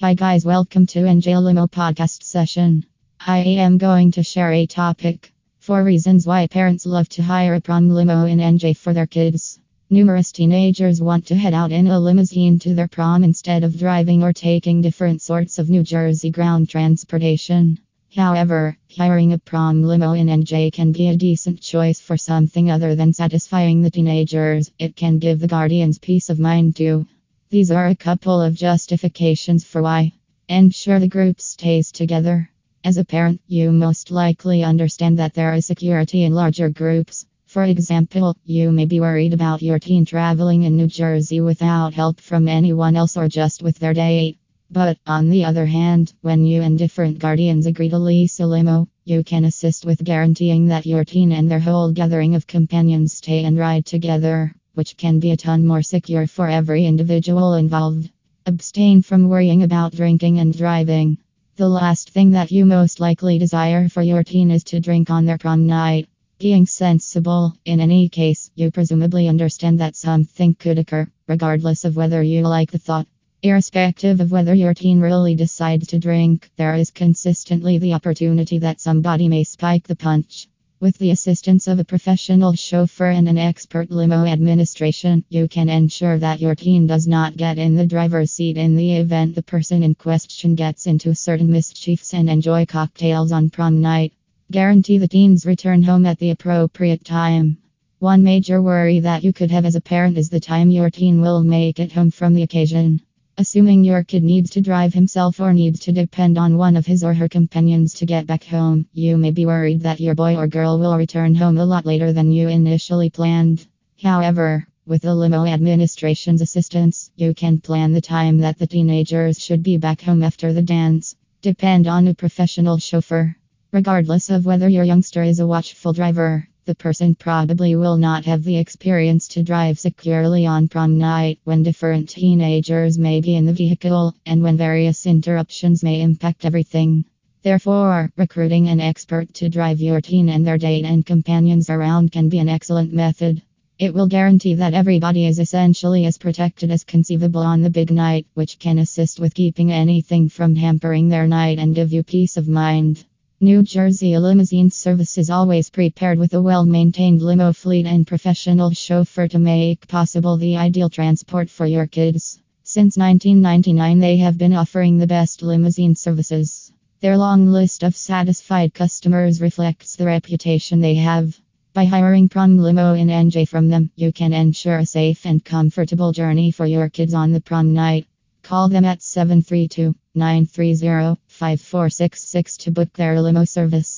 Hi, guys, welcome to NJ Limo podcast session. I am going to share a topic four reasons why parents love to hire a prom limo in NJ for their kids. Numerous teenagers want to head out in a limousine to their prom instead of driving or taking different sorts of New Jersey ground transportation. However, hiring a prom limo in NJ can be a decent choice for something other than satisfying the teenagers. It can give the guardians peace of mind too. These are a couple of justifications for why. Ensure the group stays together. As a parent, you most likely understand that there is security in larger groups. For example, you may be worried about your teen traveling in New Jersey without help from anyone else or just with their date. But on the other hand, when you and different guardians agree to lease a limo, you can assist with guaranteeing that your teen and their whole gathering of companions stay and ride together which can be a ton more secure for every individual involved. Abstain from worrying about drinking and driving. The last thing that you most likely desire for your teen is to drink on their prom night. Being sensible, in any case, you presumably understand that something could occur, regardless of whether you like the thought. Irrespective of whether your teen really decides to drink, there is consistently the opportunity that somebody may spike the punch. With the assistance of a professional chauffeur and an expert limo administration, you can ensure that your teen does not get in the driver's seat in the event the person in question gets into certain mischiefs and enjoy cocktails on prom night. Guarantee the teen's return home at the appropriate time. One major worry that you could have as a parent is the time your teen will make it home from the occasion. Assuming your kid needs to drive himself or needs to depend on one of his or her companions to get back home, you may be worried that your boy or girl will return home a lot later than you initially planned. However, with the limo administration's assistance, you can plan the time that the teenagers should be back home after the dance. Depend on a professional chauffeur. Regardless of whether your youngster is a watchful driver, the person probably will not have the experience to drive securely on prom night when different teenagers may be in the vehicle and when various interruptions may impact everything. Therefore, recruiting an expert to drive your teen and their date and companions around can be an excellent method. It will guarantee that everybody is essentially as protected as conceivable on the big night, which can assist with keeping anything from hampering their night and give you peace of mind. New Jersey Limousine Service is always prepared with a well maintained limo fleet and professional chauffeur to make possible the ideal transport for your kids. Since 1999, they have been offering the best limousine services. Their long list of satisfied customers reflects the reputation they have. By hiring prom limo in NJ from them, you can ensure a safe and comfortable journey for your kids on the prom night. Call them at 732 930 5466 to book their limo service.